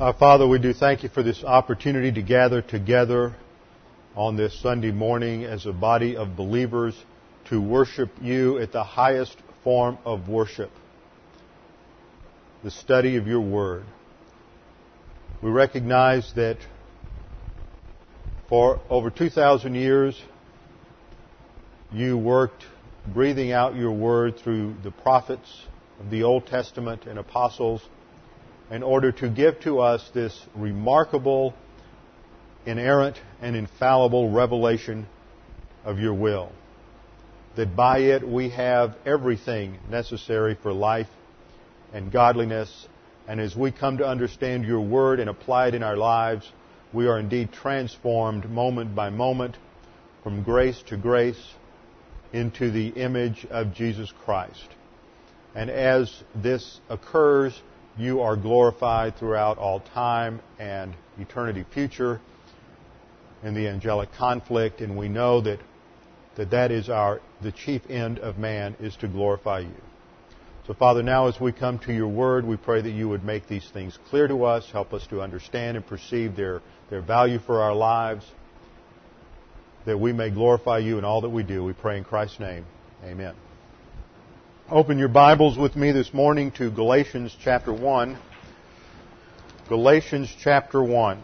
Our Father, we do thank you for this opportunity to gather together on this Sunday morning as a body of believers to worship you at the highest form of worship, the study of your word. We recognize that for over 2,000 years, you worked breathing out your word through the prophets of the Old Testament and apostles in order to give to us this remarkable, inerrant, and infallible revelation of your will. That by it we have everything necessary for life and godliness. And as we come to understand your word and apply it in our lives, we are indeed transformed moment by moment from grace to grace into the image of Jesus Christ. And as this occurs, you are glorified throughout all time and eternity future in the angelic conflict, and we know that that, that is our the chief end of man is to glorify you. So Father, now as we come to your word, we pray that you would make these things clear to us, help us to understand and perceive their, their value for our lives, that we may glorify you in all that we do. We pray in Christ's name. Amen. Open your Bibles with me this morning to Galatians chapter 1. Galatians chapter 1.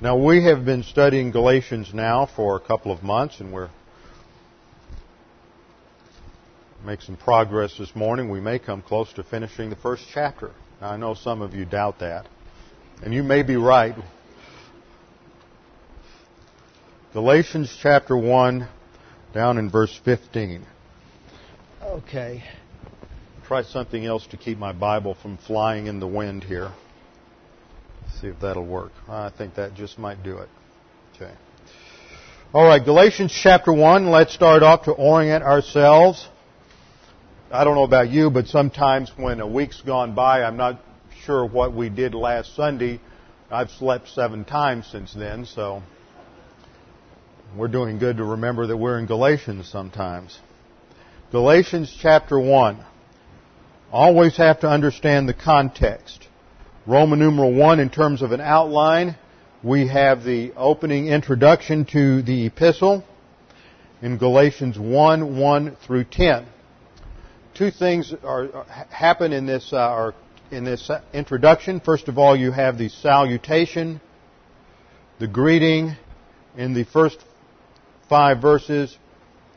Now we have been studying Galatians now for a couple of months and we're make some progress this morning. We may come close to finishing the first chapter. Now I know some of you doubt that. And you may be right. Galatians chapter 1, down in verse 15. Okay. Try something else to keep my Bible from flying in the wind here. See if that'll work. I think that just might do it. Okay. All right, Galatians chapter 1. Let's start off to orient ourselves. I don't know about you, but sometimes when a week's gone by, I'm not sure what we did last Sunday. I've slept seven times since then, so we're doing good to remember that we're in Galatians sometimes. Galatians chapter 1. Always have to understand the context. Roman numeral 1 in terms of an outline. We have the opening introduction to the epistle in Galatians 1, 1 through 10. Two things are, happen in this, uh, are in this introduction. First of all, you have the salutation, the greeting in the first five verses.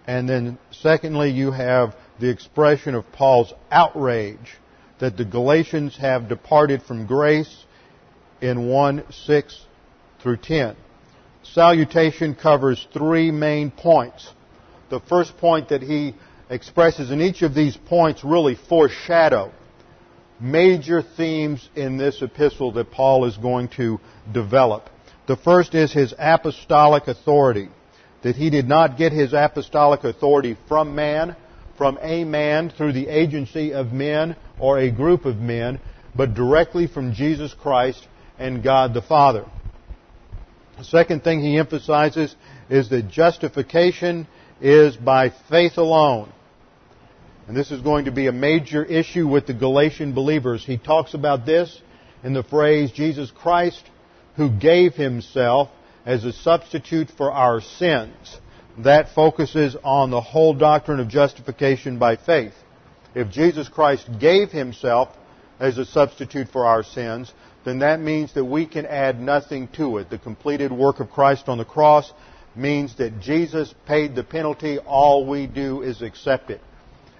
And then secondly, you have the expression of Paul's outrage that the Galatians have departed from grace in 1, 6 through 10. Salutation covers three main points. The first point that he expresses in each of these points really foreshadow major themes in this epistle that Paul is going to develop. The first is his apostolic authority that he did not get his apostolic authority from man, from a man through the agency of men or a group of men, but directly from Jesus Christ and God the Father. The second thing he emphasizes is that justification is by faith alone. And this is going to be a major issue with the Galatian believers. He talks about this in the phrase, Jesus Christ, who gave himself as a substitute for our sins. That focuses on the whole doctrine of justification by faith. If Jesus Christ gave himself as a substitute for our sins, then that means that we can add nothing to it. The completed work of Christ on the cross means that Jesus paid the penalty. All we do is accept it.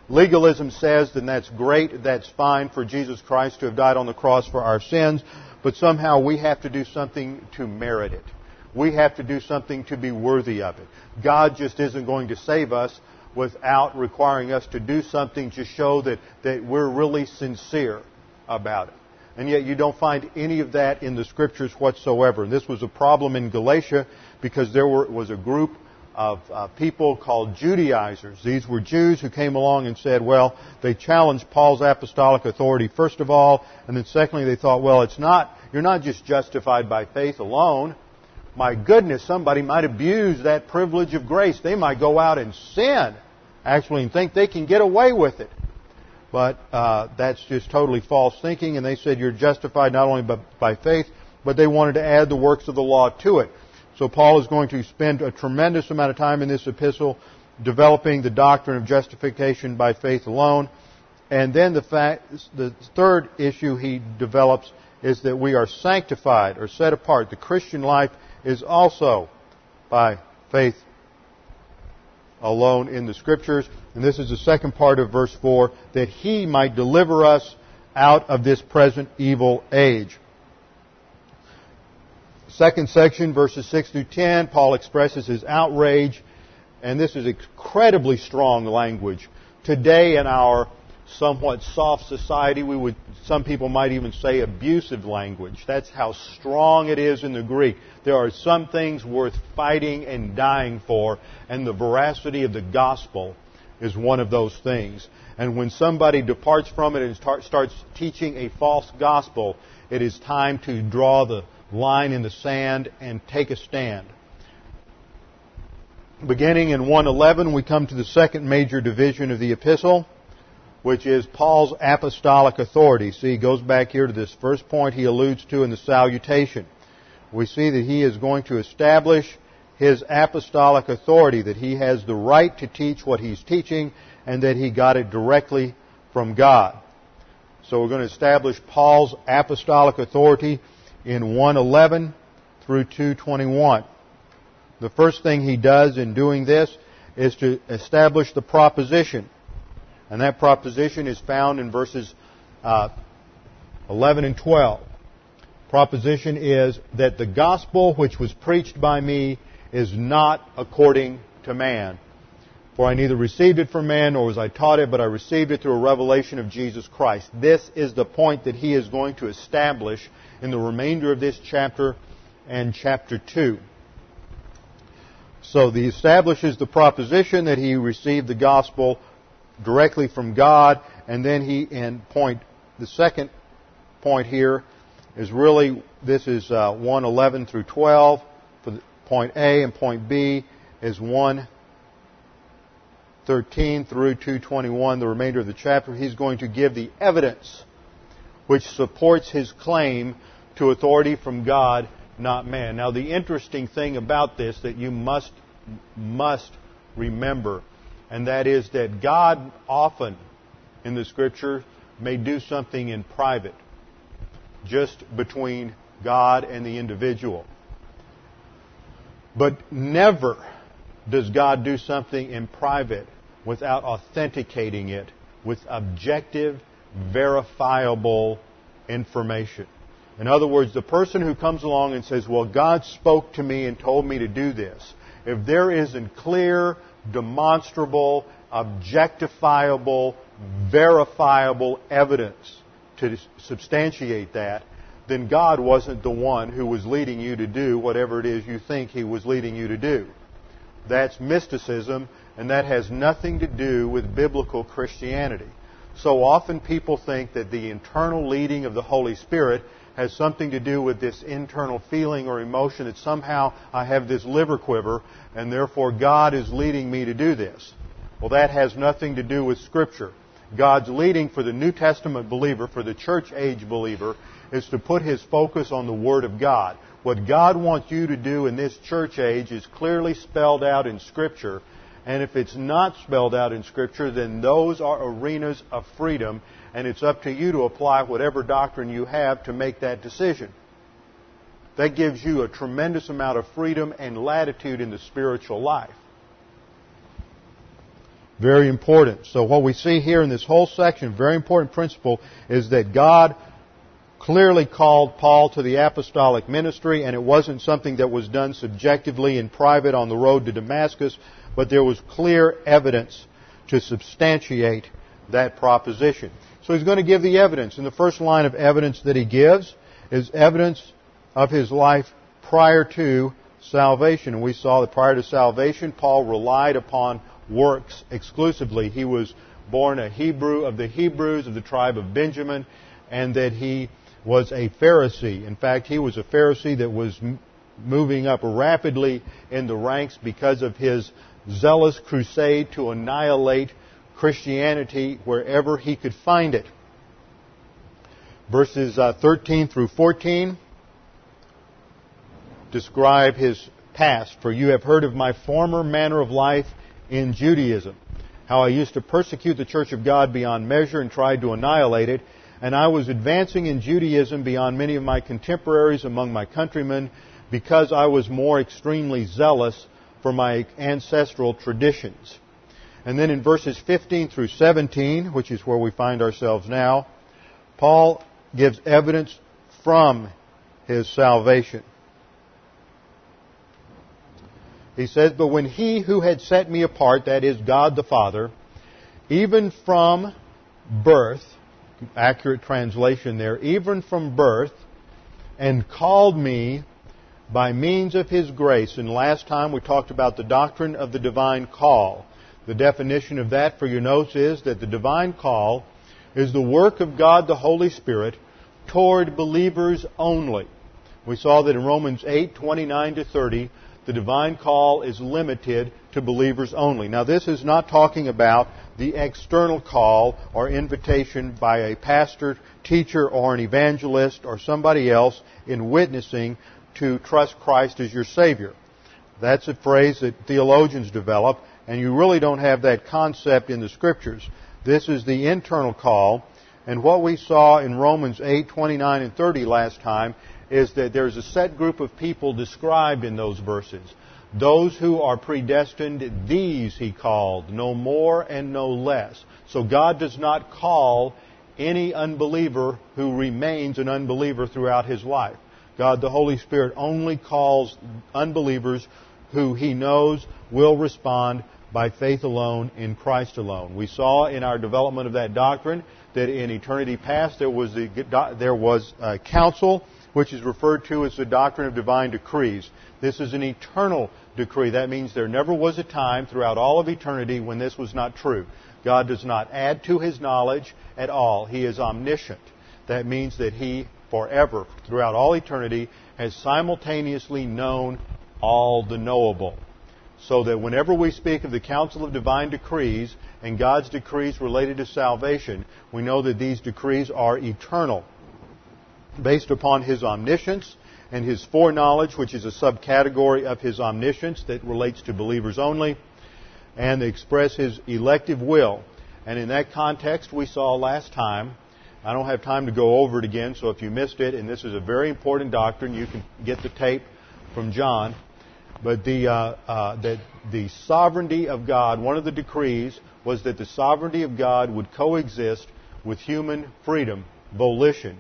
Legalism says, then that's great, that's fine for Jesus Christ to have died on the cross for our sins, but somehow we have to do something to merit it. We have to do something to be worthy of it. God just isn't going to save us. without requiring us to do something to show that, that we're really sincere about it. And yet you don't find any of that in the scriptures whatsoever. And this was a problem in Galatia because there were, was a group of uh, people called Judaizers. These were Jews who came along and said, well, they challenged Paul's apostolic authority first of all, and then secondly they thought, well, it's not, you're not just justified by faith alone. My goodness, somebody might abuse that privilege of grace. They might go out and sin, actually, and think they can get away with it. But uh, that's just totally false thinking, and they said you're justified not only by, by faith, but they wanted to add the works of the law to it. So Paul is going to spend a tremendous amount of time in this epistle developing the doctrine of justification by faith alone. And then the fact, the third issue he develops is that we are sanctified or set apart. The Christian life is also by faith alone in the scriptures. And this is the second part of verse 4, that he might deliver us out of this present evil age. Second section, verses 6 through 10, Paul expresses his outrage, and this is incredibly strong language. Today in our somewhat soft society, we would, some people might even say abusive language. That's how strong it is in the Greek. There are some things worth fighting and dying for, and the veracity of the gospel is one of those things. And when somebody departs from it and starts teaching a false gospel, it is time to draw the line in the sand and take a stand. Beginning in 111, we come to the second major division of the epistle, which is Paul's apostolic authority. See, he goes back here to this first point he alludes to in the salutation. We see that he is going to establish his apostolic authority, that he has the right to teach what he's teaching, and that he got it directly from God. So we're going to establish Paul's apostolic authority in 111 through 221. The first thing he does in doing this is to establish the proposition. And that proposition is found in verses uh, 11 and 12. Proposition is that the gospel which was preached by me is not according to man. For I neither received it from man nor was I taught it, but I received it through a revelation of Jesus Christ. This is the point that he is going to establish in the remainder of this chapter and chapter 2. So he establishes the proposition that he received the gospel directly from God, and then he, in point, the second point here is really, this is uh, 111 through 12 for point A, and point B is 113 through 221, the remainder of the chapter. He's going to give the evidence which supports his claim to authority from God, not man. Now, the interesting thing about this that you must, must remember, and that is that God often in the scripture may do something in private, just between God and the individual. But never does God do something in private without authenticating it with objective, verifiable information. In other words, the person who comes along and says, Well, God spoke to me and told me to do this, if there isn't clear, demonstrable, objectifiable, verifiable evidence to substantiate that, then God wasn't the one who was leading you to do whatever it is you think He was leading you to do. That's mysticism, and that has nothing to do with biblical Christianity. So often people think that the internal leading of the Holy Spirit has something to do with this internal feeling or emotion that somehow I have this liver quiver and therefore God is leading me to do this. Well, that has nothing to do with Scripture. God's leading for the New Testament believer, for the church age believer, is to put his focus on the Word of God. What God wants you to do in this church age is clearly spelled out in Scripture. And if it's not spelled out in Scripture, then those are arenas of freedom and it's up to you to apply whatever doctrine you have to make that decision. That gives you a tremendous amount of freedom and latitude in the spiritual life. Very important. So what we see here in this whole section, very important principle, is that God clearly called Paul to the apostolic ministry, and it wasn't something that was done subjectively in private on the road to Damascus, but there was clear evidence to substantiate that proposition. So he's going to give the evidence. And the first line of evidence that he gives is evidence of his life prior to salvation. And we saw that prior to salvation, Paul relied upon works exclusively. He was born a Hebrew of the Hebrews of the tribe of Benjamin, and that he was a Pharisee. In fact, he was a Pharisee that was moving up rapidly in the ranks because of his zealous crusade to annihilate Christianity wherever he could find it. Verses uh, 13 through 14 describe his past. For you have heard of my former manner of life in Judaism, how I used to persecute the church of God beyond measure and tried to annihilate it. And I was advancing in Judaism beyond many of my contemporaries among my countrymen because I was more extremely zealous for my ancestral traditions. And then in verses 15 through 17, which is where we find ourselves now, Paul gives evidence from his salvation. He says, But when he who had set me apart, that is God the Father, even from birth, accurate translation there, even from birth, and called me by means of his grace. And last time we talked about the doctrine of the divine call. The definition of that for your notes is that the divine call is the work of God the Holy Spirit toward believers only. We saw that in Romans 8, 29 to 30, the divine call is limited to believers only. Now, this is not talking about the external call or invitation by a pastor, teacher, or an evangelist or somebody else in witnessing to trust Christ as your Savior. That's a phrase that theologians develop, and you really don't have that concept in the Scriptures. This is the internal call, and what we saw in Romans 8, 29, and 30 last time is that there's a set group of people described in those verses. Those who are predestined, these he called, no more and no less. So God does not call any unbeliever who remains an unbeliever throughout his life. God the Holy Spirit only calls unbelievers who he knows will respond by faith alone in Christ alone. We saw in our development of that doctrine that in eternity past there was the, there was counsel which is referred to as the doctrine of divine decrees. This is an eternal decree. That means there never was a time throughout all of eternity when this was not true. God does not add to his knowledge at all. He is omniscient. That means that he forever, throughout all eternity, has simultaneously known all the knowable. So that whenever we speak of the council of divine decrees and God's decrees related to salvation, we know that these decrees are eternal based upon his omniscience and his foreknowledge, which is a subcategory of his omniscience that relates to believers only, and they express his elective will. And in that context, we saw last time, I don't have time to go over it again, so if you missed it, and this is a very important doctrine, you can get the tape from John. But the, uh, uh, that the sovereignty of God, one of the decrees was that the sovereignty of God would coexist with human freedom, volition,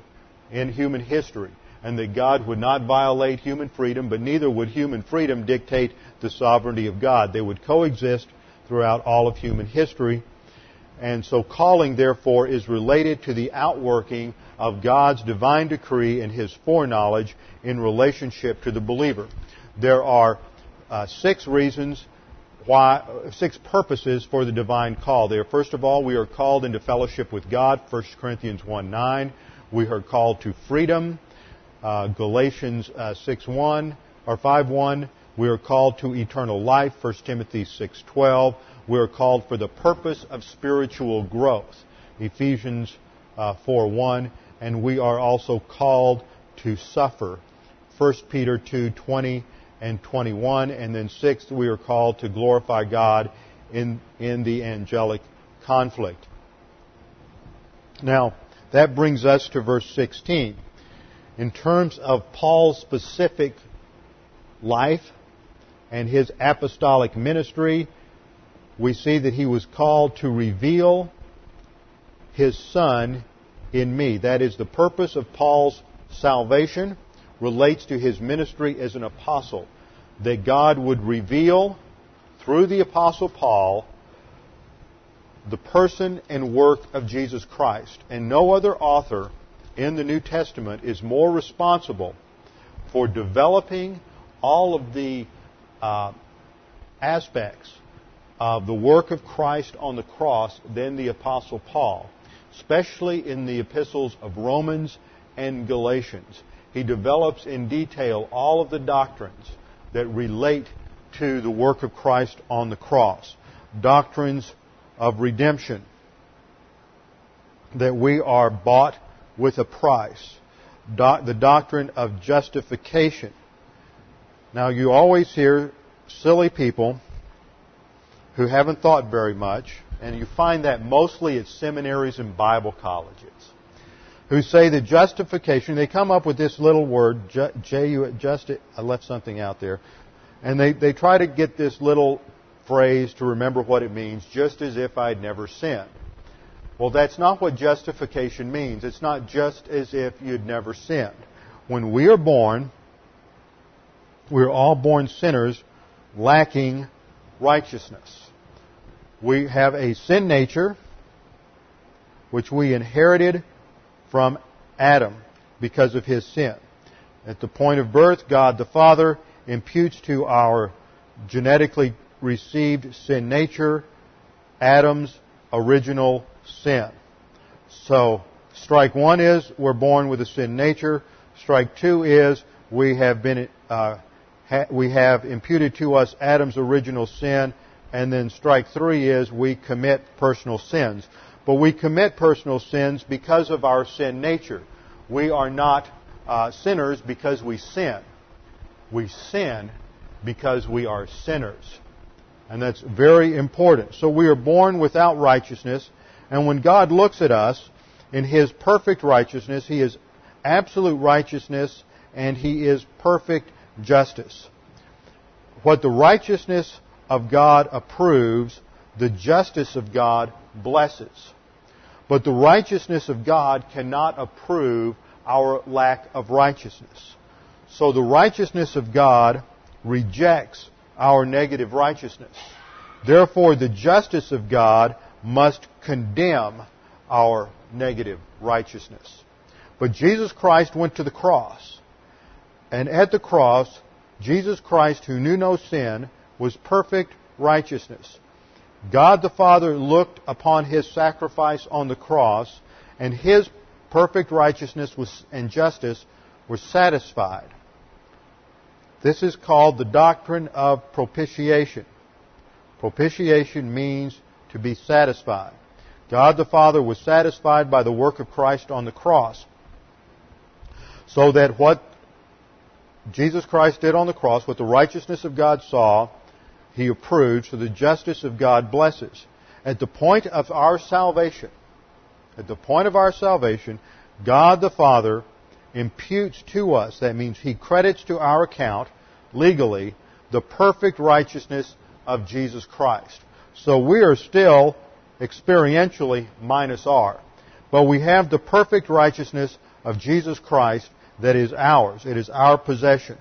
in human history, and that God would not violate human freedom, but neither would human freedom dictate the sovereignty of God. They would coexist throughout all of human history. And so calling, therefore, is related to the outworking of God's divine decree and His foreknowledge in relationship to the believer. There are uh, six reasons why, six purposes for the divine call. There, first of all, we are called into fellowship with God, 1 Corinthians 1 9. We are called to freedom, uh, Galatians uh, 6:1 or 5:1. We are called to eternal life, 1 Timothy 6:12. We are called for the purpose of spiritual growth, Ephesians uh, 4:1, and we are also called to suffer, 1 Peter 2:20 and 21, and then sixth, we are called to glorify God in in the angelic conflict. Now, that brings us to verse 16. In terms of Paul's specific life and his apostolic ministry, we see that he was called to reveal his Son in me. That is, the purpose of Paul's salvation relates to his ministry as an apostle. That God would reveal through the Apostle Paul, the person and work of Jesus Christ. And no other author in the New Testament is more responsible for developing all of the uh, aspects of the work of Christ on the cross than the Apostle Paul, especially in the epistles of Romans and Galatians. He develops in detail all of the doctrines that relate to the work of Christ on the cross. Doctrines of redemption, that we are bought with a price. Do- the doctrine of justification. Now, you always hear silly people who haven't thought very much, and you find that mostly at seminaries and Bible colleges, who say that justification, they come up with this little word, J, just, I left something out there, and they, they try to get this little phrase to remember what it means, just as if I'd never sinned. Well, that's not what justification means. It's not just as if you'd never sinned. When we are born, we're all born sinners lacking righteousness. We have a sin nature which we inherited from Adam because of his sin. At the point of birth, God the Father imputes to our genetically received sin nature Adam's original sin. So, strike one is we're born with a sin nature. Strike two is we have been uh, ha- we have imputed to us Adam's original sin and then strike three is we commit personal sins. But we commit personal sins because of our sin nature. We are not uh, sinners because we sin. We sin because we are sinners. And that's very important. So we are born without righteousness. And when God looks at us in His perfect righteousness, He is absolute righteousness and He is perfect justice. What the righteousness of God approves, the justice of God blesses. But the righteousness of God cannot approve our lack of righteousness. So the righteousness of God rejects our negative righteousness. Therefore, the justice of God must condemn our negative righteousness. But Jesus Christ went to the cross. And at the cross, Jesus Christ, who knew no sin, was perfect righteousness. God the Father looked upon his sacrifice on the cross, and his perfect righteousness and justice were satisfied. This is called the doctrine of propitiation. Propitiation means to be satisfied. God the Father was satisfied by the work of Christ on the cross. So that what Jesus Christ did on the cross, what the righteousness of God saw, he approves, so the justice of God blesses. At the point of our salvation, at the point of our salvation, God the Father imputes to us, that means He credits to our account, legally, the perfect righteousness of Jesus Christ. So we are still experientially minus R. But we have the perfect righteousness of Jesus Christ that is ours. It is our possession.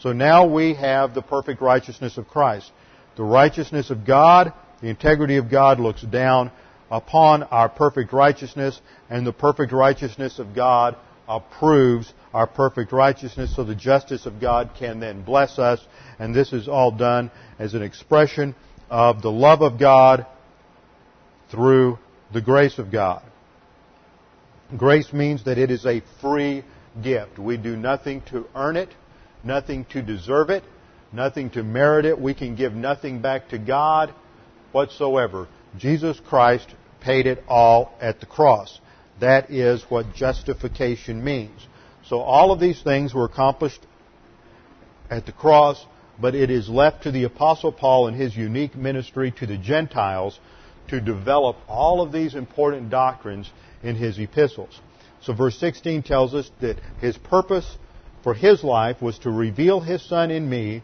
So now we have the perfect righteousness of Christ. The righteousness of God, the integrity of God looks down upon our perfect righteousness, and the perfect righteousness of God approves our perfect righteousness, so the justice of God can then bless us, and this is all done as an expression of the love of God through the grace of God. Grace means that it is a free gift. We do nothing to earn it, nothing to deserve it nothing to merit it. We can give nothing back to God whatsoever. Jesus Christ paid it all at the cross. That is what justification means. So all of these things were accomplished at the cross, but it is left to the Apostle Paul and his unique ministry to the Gentiles to develop all of these important doctrines in his epistles. So verse 16 tells us that his purpose for his life was to reveal his Son in me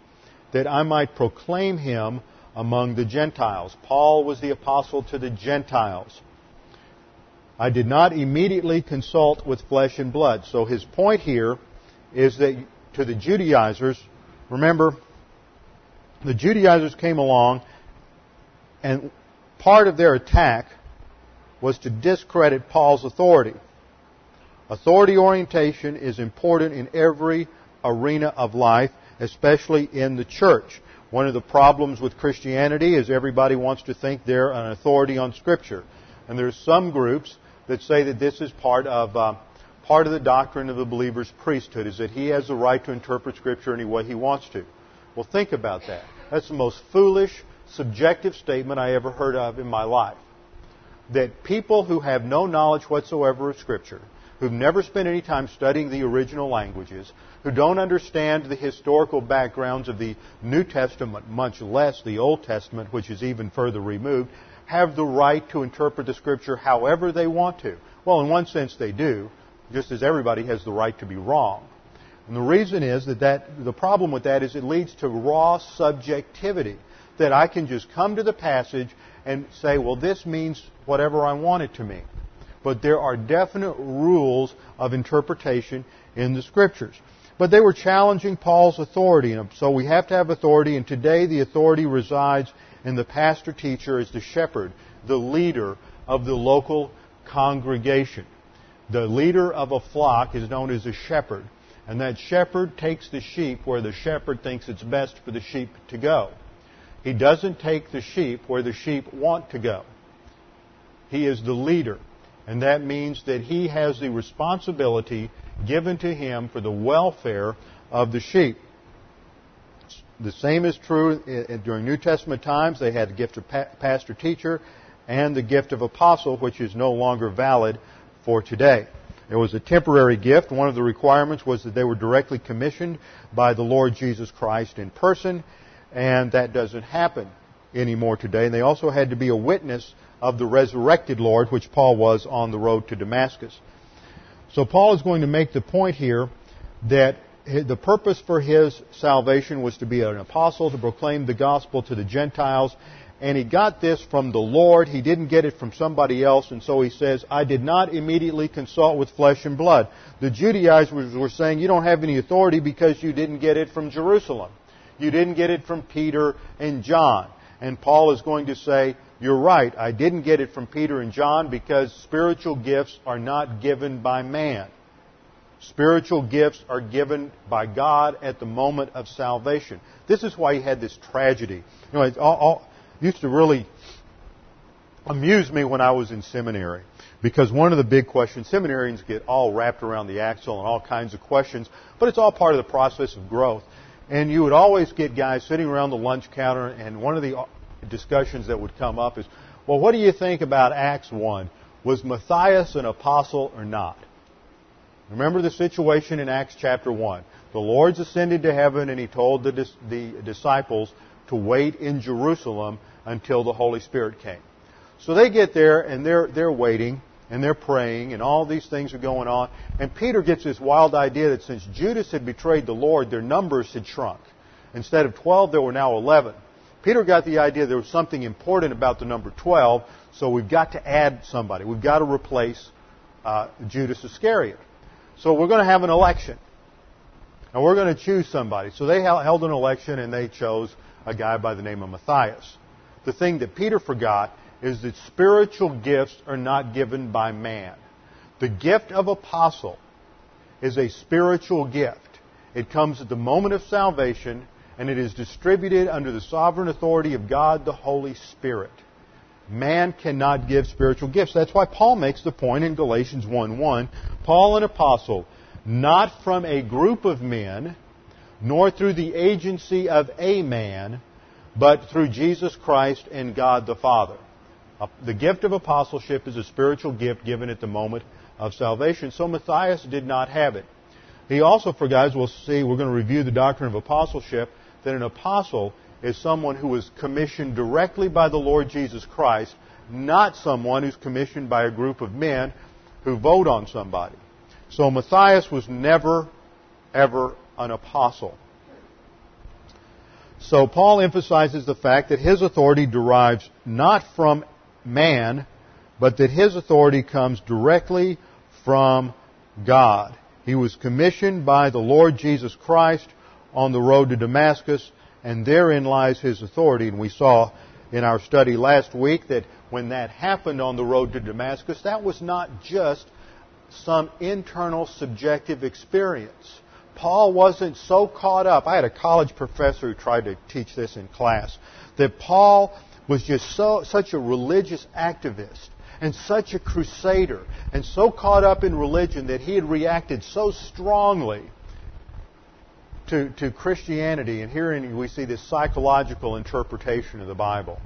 that I might proclaim him among the Gentiles. Paul was the apostle to the Gentiles. I did not immediately consult with flesh and blood. So his point here is that to the Judaizers, remember, the Judaizers came along And part of their attack was to discredit Paul's authority. Authority orientation is important in every arena of life, especially in the church. One of the problems with Christianity is everybody wants to think they're an authority on Scripture. And there's some groups that say that this is part of uh, part of the doctrine of the believer's priesthood is that he has the right to interpret Scripture any way he wants to. Well, think about that. That's the most foolish, subjective statement I ever heard of in my life. That people who have no knowledge whatsoever of Scripture, who've never spent any time studying the original languages, who don't understand the historical backgrounds of the New Testament, much less the Old Testament, which is even further removed, have the right to interpret the Scripture however they want to. Well, in one sense they do, just as everybody has the right to be wrong. And the reason is that, that the problem with that is it leads to raw subjectivity. That I can just come to the passage and say, well, this means whatever I want it to mean. But there are definite rules of interpretation in the scriptures. But they were challenging Paul's authority, and so we have to have authority, and today the authority resides in the pastor teacher as the shepherd, the leader of the local congregation. The leader of a flock is known as a shepherd. And that shepherd takes the sheep where the shepherd thinks it's best for the sheep to go. He doesn't take the sheep where the sheep want to go. He is the leader. And that means that he has the responsibility given to him for the welfare of the sheep. The same is true during New Testament times. They had the gift of pastor teacher and the gift of apostle, which is no longer valid for today. It was a temporary gift. One of the requirements was that they were directly commissioned by the Lord Jesus Christ in person, and that doesn't happen anymore today. And they also had to be a witness of the resurrected Lord, which Paul was on the road to Damascus. So Paul is going to make the point here that the purpose for his salvation was to be an apostle, to proclaim the gospel to the Gentiles, and he got this from the Lord. He didn't get it from somebody else, and so he says, I did not immediately consult with flesh and blood. The Judaizers were saying, You don't have any authority because you didn't get it from Jerusalem. You didn't get it from Peter and John. And Paul is going to say, You're right, I didn't get it from Peter and John because spiritual gifts are not given by man. Spiritual gifts are given by God at the moment of salvation. This is why he had this tragedy. You know, all, all, used to really amuse me when I was in seminary. Because one of the big questions, seminarians get all wrapped around the axle and all kinds of questions, but it's all part of the process of growth. And you would always get guys sitting around the lunch counter, and one of the discussions that would come up is, well, what do you think about Acts 1? Was Matthias an apostle or not? Remember the situation in Acts chapter 1. The Lord's ascended to heaven, and he told the, the disciples to wait in Jerusalem until the Holy Spirit came. So they get there and they're, they're waiting and they're praying and all these things are going on. And Peter gets this wild idea that since Judas had betrayed the Lord, their numbers had shrunk. Instead of 12, there were now 11. Peter got the idea there was something important about the number 12, so we've got to add somebody. We've got to replace uh, Judas Iscariot. So we're going to have an election. And we're going to choose somebody. So they held an election and they chose a guy by the name of Matthias. The thing that Peter forgot is that spiritual gifts are not given by man. The gift of apostle is a spiritual gift. It comes at the moment of salvation and it is distributed under the sovereign authority of God the Holy Spirit. Man cannot give spiritual gifts. That's why Paul makes the point in Galatians 1:1, Paul an apostle, not from a group of men, nor through the agency of a man, but through Jesus Christ and God the Father. The gift of apostleship is a spiritual gift given at the moment of salvation. So Matthias did not have it. He also forgot, as we'll see, we're going to review the doctrine of apostleship, that an apostle is someone who was commissioned directly by the Lord Jesus Christ, not someone who's commissioned by a group of men who vote on somebody. So Matthias was never, ever an apostle. So Paul emphasizes the fact that his authority derives not from man, but that his authority comes directly from God. He was commissioned by the Lord Jesus Christ on the road to Damascus, and therein lies his authority. And we saw in our study last week that when that happened on the road to Damascus, that was not just some internal subjective experience. Paul wasn't so caught up. I had a college professor who tried to teach this in class that Paul was just so such a religious activist and such a crusader and so caught up in religion that he had reacted so strongly to, to Christianity, and herein we see this psychological interpretation of the Bible.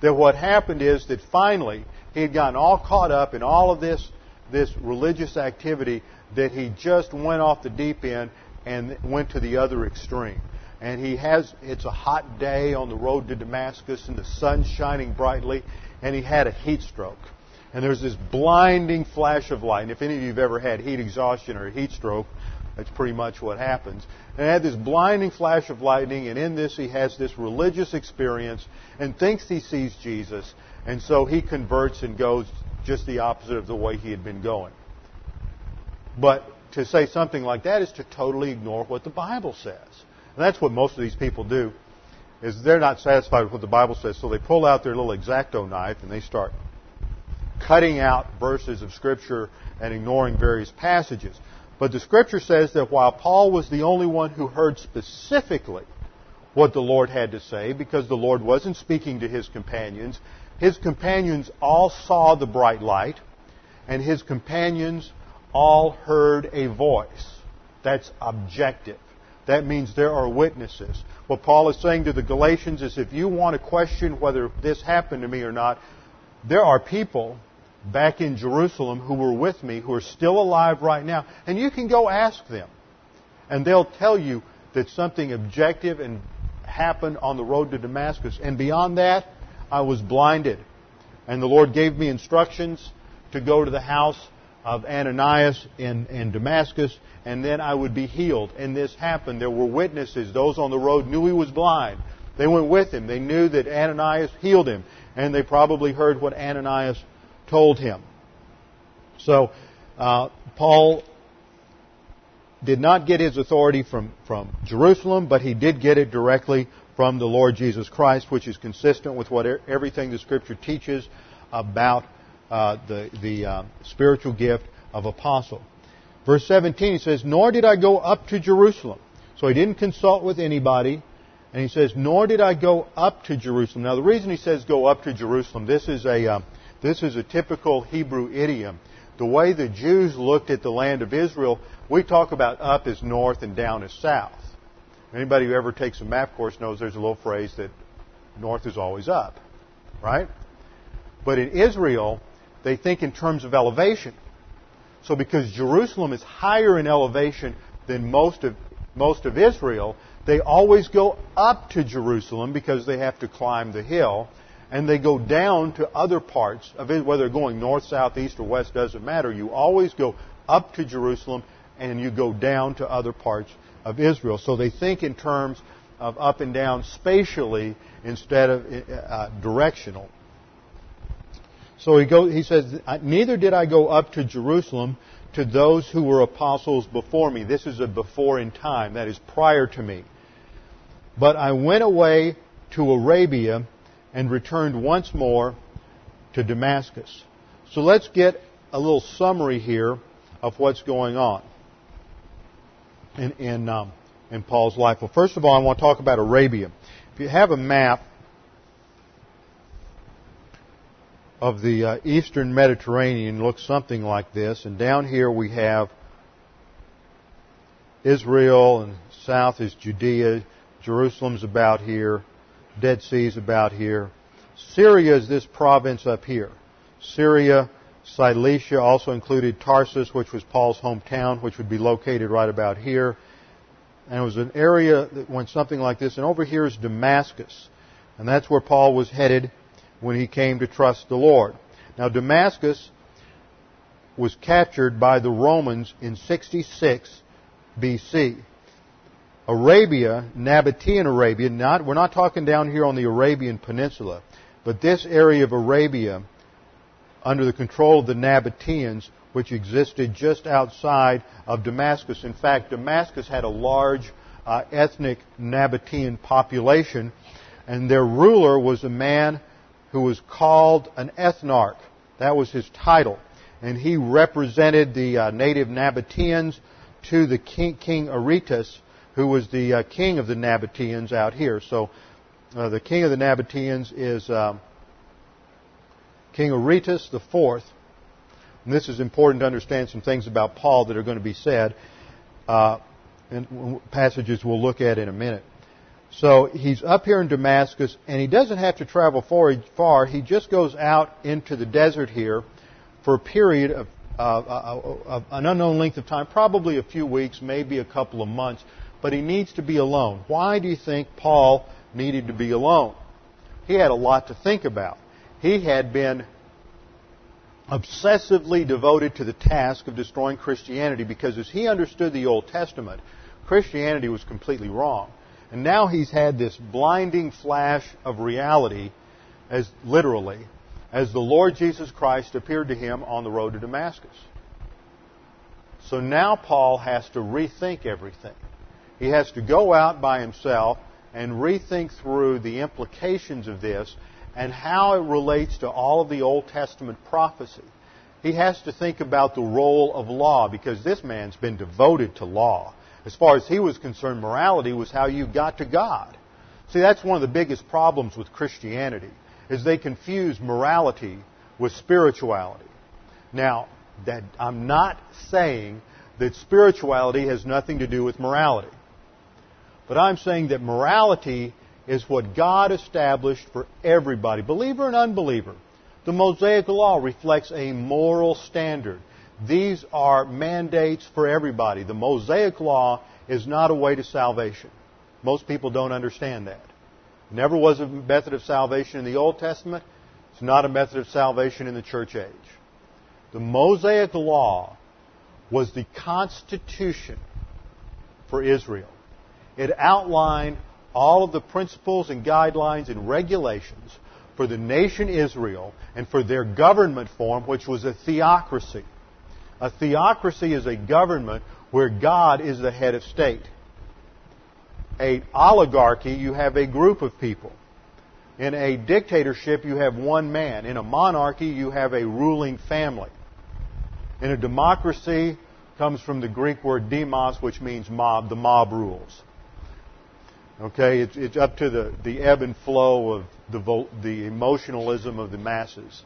That what happened is that finally he had gotten all caught up in all of this, this religious activity that he just went off the deep end and went to the other extreme. And he has, it's a hot day on the road to Damascus and the sun's shining brightly, and he had a heat stroke. And there's this blinding flash of light. And if any of you have ever had heat exhaustion or a heat stroke, that's pretty much what happens. And he had this blinding flash of lightning, and in this he has this religious experience and thinks he sees Jesus, and so he converts and goes just the opposite of the way he had been going. But to say something like that is to totally ignore what the Bible says. And that's what most of these people do, is they're not satisfied with what the Bible says, so they pull out their little exacto knife and they start cutting out verses of Scripture and ignoring various passages. But the Scripture says that while Paul was the only one who heard specifically what the Lord had to say, because the Lord wasn't speaking to his companions, his companions all saw the bright light, and his companions all heard a voice. That's objective. That means there are witnesses. What Paul is saying to the Galatians is if you want to question whether this happened to me or not, there are people back in Jerusalem who were with me who are still alive right now, and you can go ask them. And they'll tell you that something objective and happened on the road to Damascus. And beyond that, I was blinded. And the Lord gave me instructions to go to the house of Ananias in, in Damascus, and then I would be healed. And this happened. There were witnesses. Those on the road knew he was blind. They went with him. They knew that Ananias healed him. And they probably heard what Ananias told him. So, uh, Paul did not get his authority from, from Jerusalem, but he did get it directly from the Lord Jesus Christ, which is consistent with what everything the Scripture teaches about uh, the, the uh, spiritual gift of apostle. Verse 17, he says, Nor did I go up to Jerusalem. So he didn't consult with anybody. And he says, Nor did I go up to Jerusalem. Now, the reason he says go up to Jerusalem, this is a, uh, this is a typical Hebrew idiom. The way the Jews looked at the land of Israel, we talk about up as north and down as south. Anybody who ever takes a map course knows there's a little phrase that north is always up, right? But in Israel, they think in terms of elevation. So because Jerusalem is higher in elevation than most of, most of Israel, they always go up to Jerusalem because they have to climb the hill. And they go down to other parts of it, whether going north, south, east, or west, doesn't matter. You always go up to Jerusalem and you go down to other parts of Israel. So they think in terms of up and down spatially instead of uh, directional. So he, goes, he says, Neither did I go up to Jerusalem to those who were apostles before me. This is a before in time, that is prior to me. But I went away to Arabia and returned once more to Damascus. So let's get a little summary here of what's going on in, in, um, in Paul's life. Well, first of all, I want to talk about Arabia. If you have a map, of the uh, eastern Mediterranean looks something like this. And down here we have Israel, and south is Judea. Jerusalem's about here. Dead Sea's about here. Syria is this province up here. Syria, Cilicia also included Tarsus, which was Paul's hometown, which would be located right about here. And it was an area that went something like this. And over here is Damascus. And that's where Paul was headed when he came to trust the Lord. Now, Damascus was captured by the Romans in 66 BC. Arabia, Nabatean Arabia, not, we're not talking down here on the Arabian Peninsula, but this area of Arabia, under the control of the Nabateans, which existed just outside of Damascus. In fact, Damascus had a large uh, ethnic Nabatean population, and their ruler was a man who was called an ethnarch. That was his title. And he represented the uh, native Nabateans to the king, king Aretas, who was the uh, king of the Nabateans out here. So uh, the king of the Nabateans is um, King Aretas the fourth. And this is important to understand some things about Paul that are going to be said, uh, and passages we'll look at in a minute. So he's up here in Damascus, and he doesn't have to travel far. He just goes out into the desert here for a period of, uh, of an unknown length of time, probably a few weeks, maybe a couple of months, but he needs to be alone. Why do you think Paul needed to be alone? He had a lot to think about. He had been obsessively devoted to the task of destroying Christianity because as he understood the Old Testament, Christianity was completely wrong. And now he's had this blinding flash of reality, as literally, as the Lord Jesus Christ appeared to him on the road to Damascus. So now Paul has to rethink everything. He has to go out by himself and rethink through the implications of this and how it relates to all of the Old Testament prophecy. He has to think about the role of law because this man's been devoted to law. As far as he was concerned, morality was how you got to God. See, that's one of the biggest problems with Christianity, is they confuse morality with spirituality. Now, that I'm not saying that spirituality has nothing to do with morality. But I'm saying that morality is what God established for everybody, believer and unbeliever. The Mosaic Law reflects a moral standard. These are mandates for everybody. The Mosaic Law is not a way to salvation. Most people don't understand that. Never was a method of salvation in the Old Testament. It's not a method of salvation in the church age. The Mosaic Law was the constitution for Israel. It outlined all of the principles and guidelines and regulations for the nation Israel and for their government form, which was a theocracy. A theocracy is a government where God is the head of state. A oligarchy, you have a group of people. In a dictatorship, you have one man. In a monarchy, you have a ruling family. In a democracy, comes from the Greek word demos, which means mob. The mob rules. Okay, it's, it's up to the, the ebb and flow of the, the emotionalism of the masses.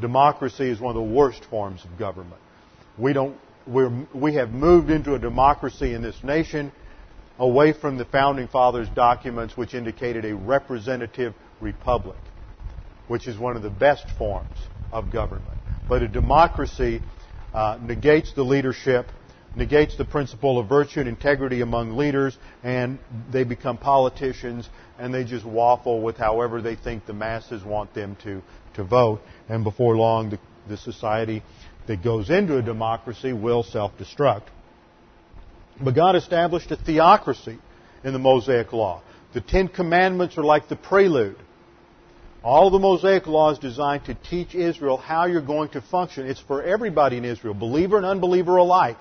Democracy is one of the worst forms of government. We don't, we're, we have moved into a democracy in this nation away from the founding fathers' documents, which indicated a representative republic, which is one of the best forms of government. But a democracy uh, negates the leadership negates the principle of virtue and integrity among leaders, and they become politicians, and they just waffle with however they think the masses want them to, to vote. And before long, the, the society that goes into a democracy will self destruct. But God established a theocracy in the Mosaic Law. The Ten Commandments are like the prelude. All the Mosaic Law is designed to teach Israel how you're going to function. It's for everybody in Israel, believer and unbeliever alike.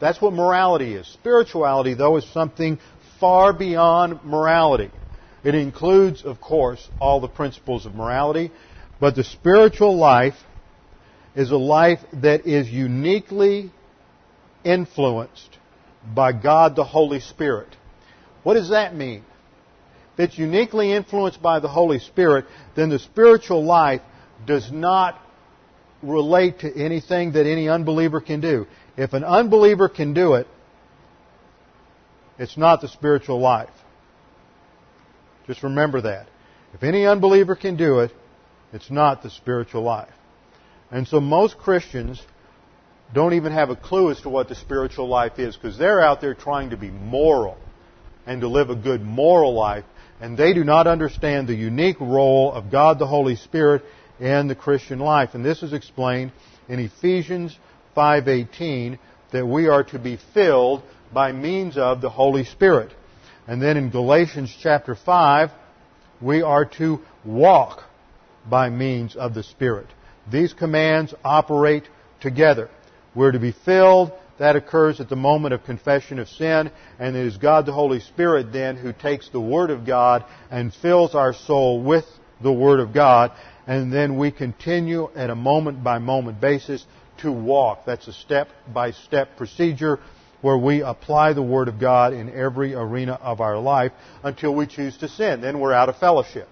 That's what morality is. Spirituality, though, is something far beyond morality. It includes, of course, all the principles of morality, but the spiritual life is a life that is uniquely influenced by God the Holy Spirit. What does that mean? If it's uniquely influenced by the Holy Spirit, then the spiritual life does not relate to anything that any unbeliever can do. If an unbeliever can do it, it's not the spiritual life. Just remember that. If any unbeliever can do it, it's not the spiritual life. And so most Christians don't even have a clue as to what the spiritual life is because they're out there trying to be moral and to live a good moral life and they do not understand the unique role of God the Holy Spirit in the Christian life. And this is explained in Ephesians 5:18 that we are to be filled by means of the Holy Spirit. And then in Galatians chapter 5, we are to walk by means of the Spirit. These commands operate together. We're to be filled. That occurs at the moment of confession of sin. And it is God the Holy Spirit then who takes the Word of God and fills our soul with the Word of God, and then we continue at a moment by moment basis to walk. That's a step by step procedure where we apply the Word of God in every arena of our life until we choose to sin. Then we're out of fellowship.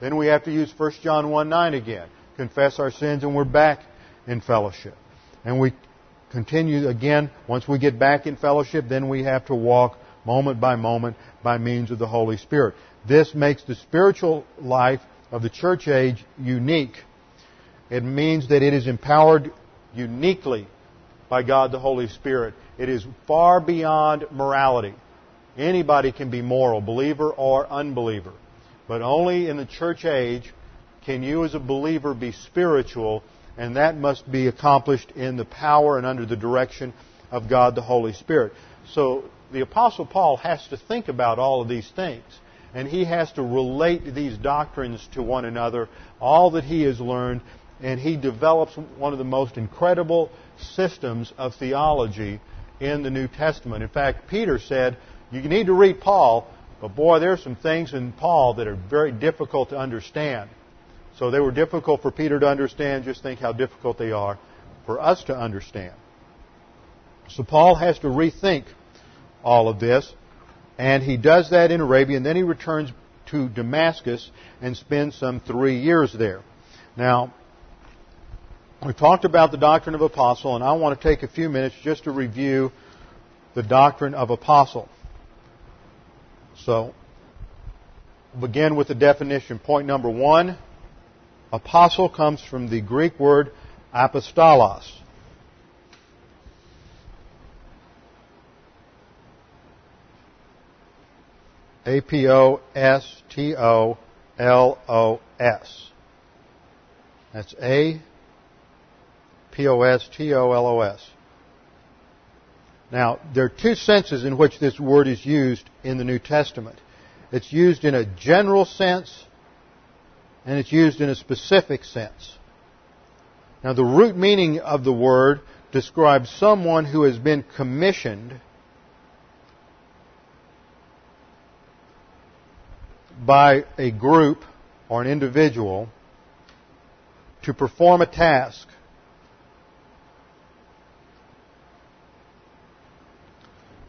Then we have to use 1 John 1 9 again. Confess our sins and we're back in fellowship. And we continue again. Once we get back in fellowship, then we have to walk moment by moment by means of the Holy Spirit. This makes the spiritual life of the church age unique. It means that it is empowered uniquely by God the Holy Spirit. It is far beyond morality. Anybody can be moral, believer or unbeliever. But only in the church age can you as a believer be spiritual, and that must be accomplished in the power and under the direction of God the Holy Spirit. So the Apostle Paul has to think about all of these things. And he has to relate these doctrines to one another, all that he has learned, and he develops one of the most incredible systems of theology in the New Testament. In fact, Peter said, You need to read Paul, but boy, there are some things in Paul that are very difficult to understand. So they were difficult for Peter to understand. Just think how difficult they are for us to understand. So Paul has to rethink all of this, and he does that in Arabia, and then he returns to Damascus and spends some three years there. Now, we talked about the doctrine of apostle, and I want to take a few minutes just to review the doctrine of apostle. So, begin with the definition. Point number one apostle comes from the Greek word apostolos. A P O S T O L O S. That's A P O S T O L O S. Now, there are two senses in which this word is used in the New Testament. It's used in a general sense, and it's used in a specific sense. Now, the root meaning of the word describes someone who has been commissioned by a group or an individual to perform a task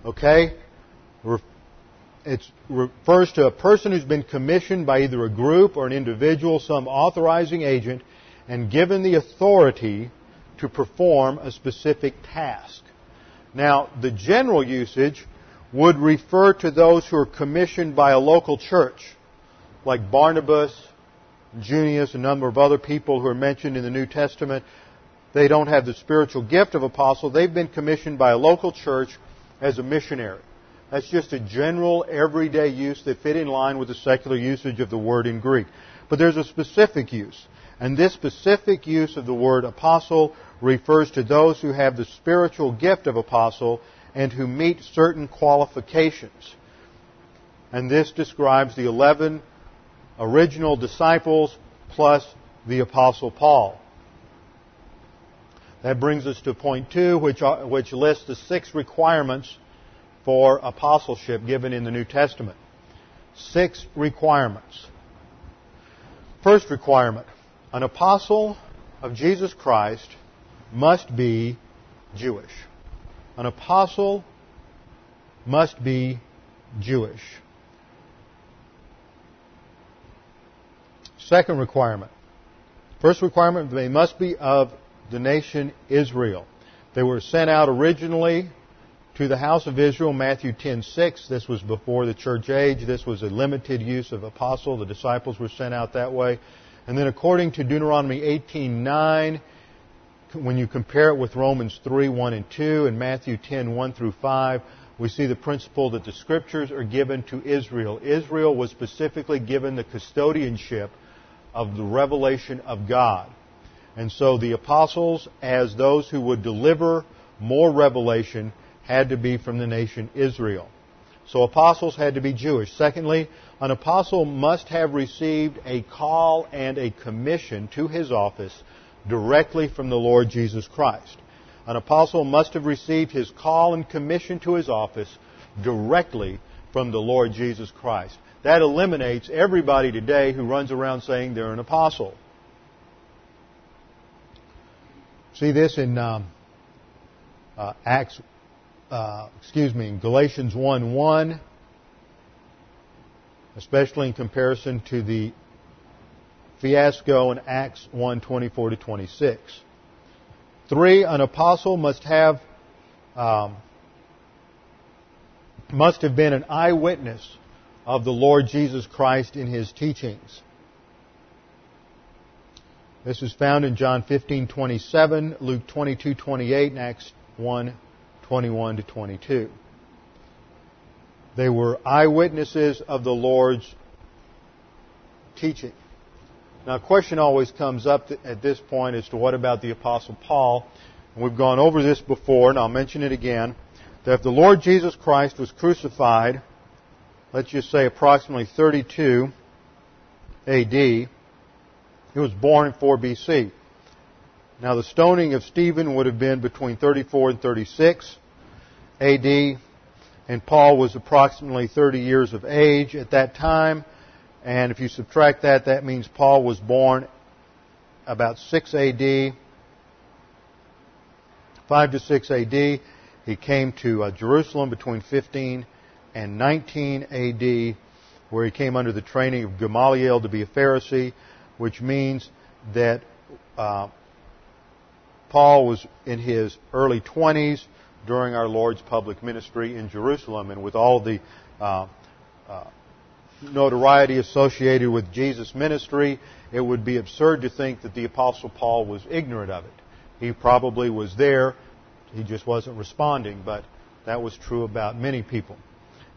Okay? It refers to a person who's been commissioned by either a group or an individual, some authorizing agent, and given the authority to perform a specific task. Now, the general usage would refer to those who are commissioned by a local church, like Barnabas, Junius, a number of other people who are mentioned in the New Testament. They don't have the spiritual gift of apostle. They've been commissioned by a local church as a missionary. That's just a general, everyday use that fit in line with the secular usage of the word in Greek. But there's a specific use. And this specific use of the word apostle refers to those who have the spiritual gift of apostle and who meet certain qualifications. And this describes the 11 original disciples plus the apostle Paul. That brings us to point two, which, which lists the six requirements for apostleship given in the New Testament. Six requirements. First requirement an apostle of Jesus Christ must be Jewish. An apostle must be Jewish. Second requirement. First requirement, they must be of the nation Israel. They were sent out originally to the house of Israel, Matthew 10:6. This was before the church age. This was a limited use of apostle. The disciples were sent out that way. And then according to Deuteronomy 18:9, when you compare it with Romans 3, 1 and 2 and Matthew 10, 1 through 5, we see the principle that the scriptures are given to Israel. Israel was specifically given the custodianship of the revelation of God. And so the apostles, as those who would deliver more revelation, had to be from the nation Israel. So apostles had to be Jewish. Secondly, an apostle must have received a call and a commission to his office directly from the Lord Jesus Christ. An apostle must have received his call and commission to his office directly from the Lord Jesus Christ. That eliminates everybody today who runs around saying they're an apostle. See this in um, uh, Acts, uh, excuse me, in Galatians 1 1, especially in comparison to the fiasco in Acts 1 24 to 26. Three, an apostle must have um, must have been an eyewitness of the Lord Jesus Christ in his teachings. This is found in John 15:27, Luke 22:28, and Acts 1:21 to 22. They were eyewitnesses of the Lord's teaching. Now, a question always comes up at this point as to what about the Apostle Paul? And we've gone over this before, and I'll mention it again. That if the Lord Jesus Christ was crucified, let's just say approximately 32 AD, he was born in 4 BC. Now, the stoning of Stephen would have been between 34 and 36 AD, and Paul was approximately 30 years of age at that time. And if you subtract that, that means Paul was born about 6 AD, 5 to 6 AD. He came to uh, Jerusalem between 15 and 19 AD, where he came under the training of Gamaliel to be a Pharisee, which means that uh, Paul was in his early 20s during our Lord's public ministry in Jerusalem, and with all the uh, uh notoriety associated with Jesus' ministry, it would be absurd to think that the Apostle Paul was ignorant of it. He probably was there, he just wasn't responding, but that was true about many people.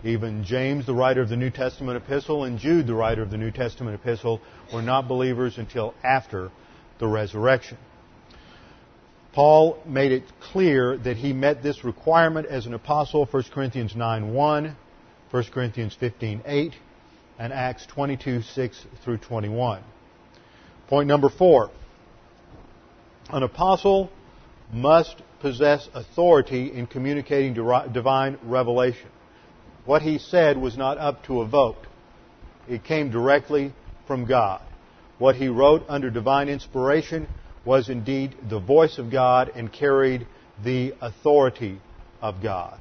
Even James, the writer of the New Testament epistle, and Jude, the writer of the New Testament epistle, were not believers until after the resurrection. Paul made it clear that he met this requirement as an apostle, 1 Corinthians 9 1, 1 Corinthians 15 8, and Acts 22, 6 through 21. Point number four. An apostle must possess authority in communicating divine revelation. What he said was not up to a vote. It came directly from God. What he wrote under divine inspiration was indeed the voice of God and carried the authority of God.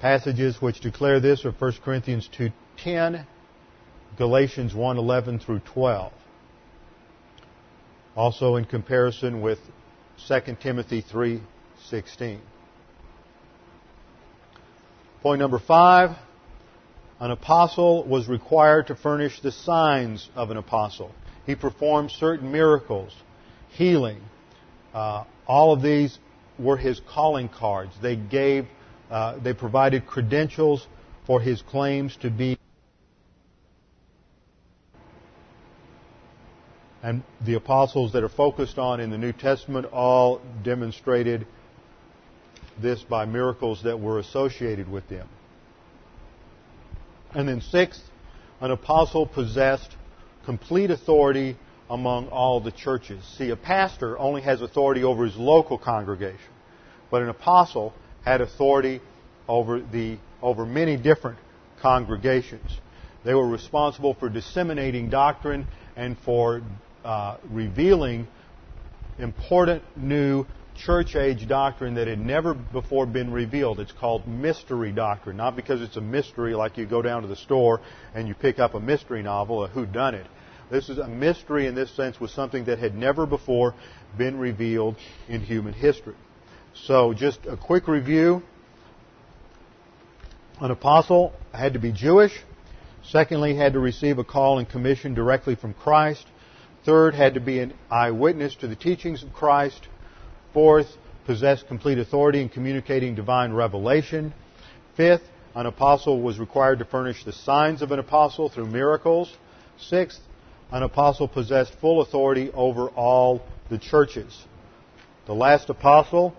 Passages which declare this are 1 Corinthians 2.10, Galatians 1.11 through 12. Also in comparison with 2 Timothy 3.16. Point number five, an apostle was required to furnish the signs of an apostle. He performed certain miracles, healing. Uh, all of these were his calling cards. They gave uh, they provided credentials for his claims to be. And the apostles that are focused on in the New Testament all demonstrated this by miracles that were associated with them. And then, sixth, an apostle possessed complete authority among all the churches. See, a pastor only has authority over his local congregation, but an apostle had authority over, the, over many different congregations. They were responsible for disseminating doctrine and for uh, revealing important new church age doctrine that had never before been revealed. It's called mystery doctrine, not because it's a mystery like you go down to the store and you pick up a mystery novel, a who done it. This is a mystery in this sense was something that had never before been revealed in human history. So just a quick review. An apostle had to be Jewish. Secondly, had to receive a call and commission directly from Christ. Third, had to be an eyewitness to the teachings of Christ. Fourth, possess complete authority in communicating divine revelation. Fifth, an apostle was required to furnish the signs of an apostle through miracles. Sixth, an apostle possessed full authority over all the churches. The last apostle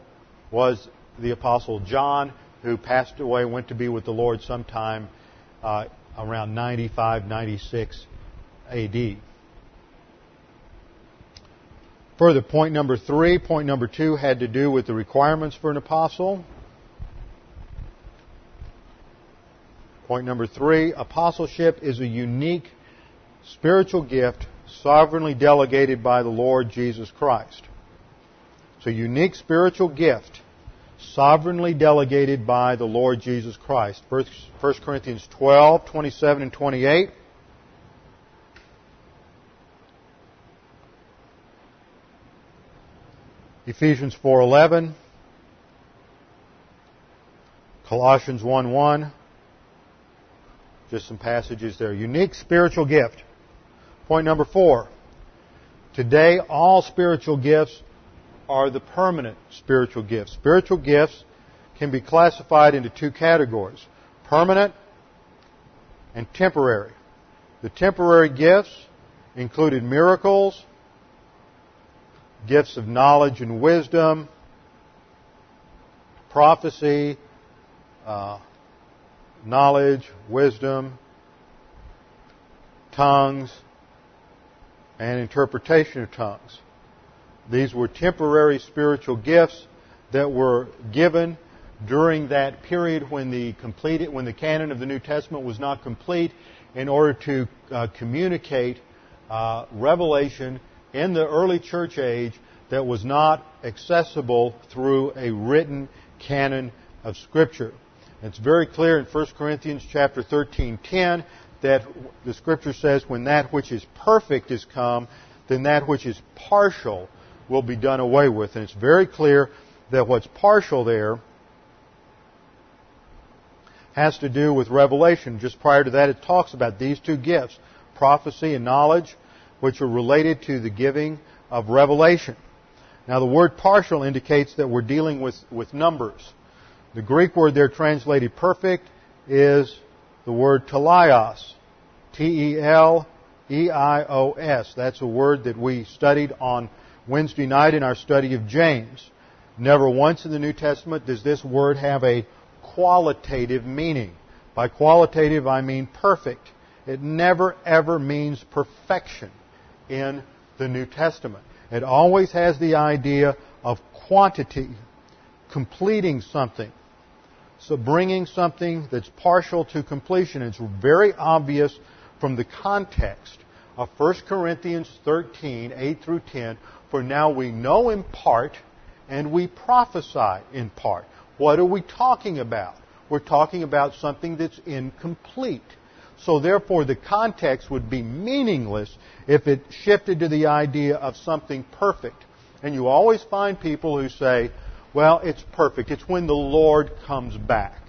was the Apostle John, who passed away, went to be with the Lord sometime uh, around 95, 96 AD. Further, point number three, point number two had to do with the requirements for an apostle. Point number three, apostleship is a unique spiritual gift sovereignly delegated by the Lord Jesus Christ. It's a unique spiritual gift sovereignly delegated by the Lord Jesus Christ. 1 Corinthians 12, 27 and 28. Ephesians 4:11, Colossians 1:1. Just some passages there. Unique spiritual gift. Point number 4. Today all spiritual gifts are the permanent spiritual gifts. Spiritual gifts can be classified into two categories. Permanent and temporary. The temporary gifts included miracles, gifts of knowledge and wisdom, prophecy, uh, knowledge, wisdom, tongues, and interpretation of tongues. These were temporary spiritual gifts that were given during that period when the completed, when the canon of the New Testament was not complete, in order to uh, communicate uh, revelation in the early church age that was not accessible through a written canon of Scripture. It's very clear in 1 Corinthians chapter 13:10 that the Scripture says, "When that which is perfect is come, then that which is partial will be done away with." And it's very clear that what's partial there has to do with revelation. Just prior to that, it talks about these two gifts, prophecy and knowledge, which are related to the giving of revelation. Now, the word partial indicates that we're dealing with, with numbers. The Greek word there translated perfect is the word teleios. T-E-L-E-I-O-S. That's a word that we studied on Wednesday night in our study of James. Never once in the New Testament does this word have a qualitative meaning. By qualitative, I mean perfect. It never ever means perfection in the New Testament. It always has the idea of quantity, completing something. So bringing something that's partial to completion. It's very obvious from the context of 1 Corinthians 13, 8 through 10. For now we know in part and we prophesy in part. What are we talking about? We're talking about something that's incomplete. So therefore, the context would be meaningless if it shifted to the idea of something perfect. And you always find people who say, well, it's perfect. It's when the Lord comes back.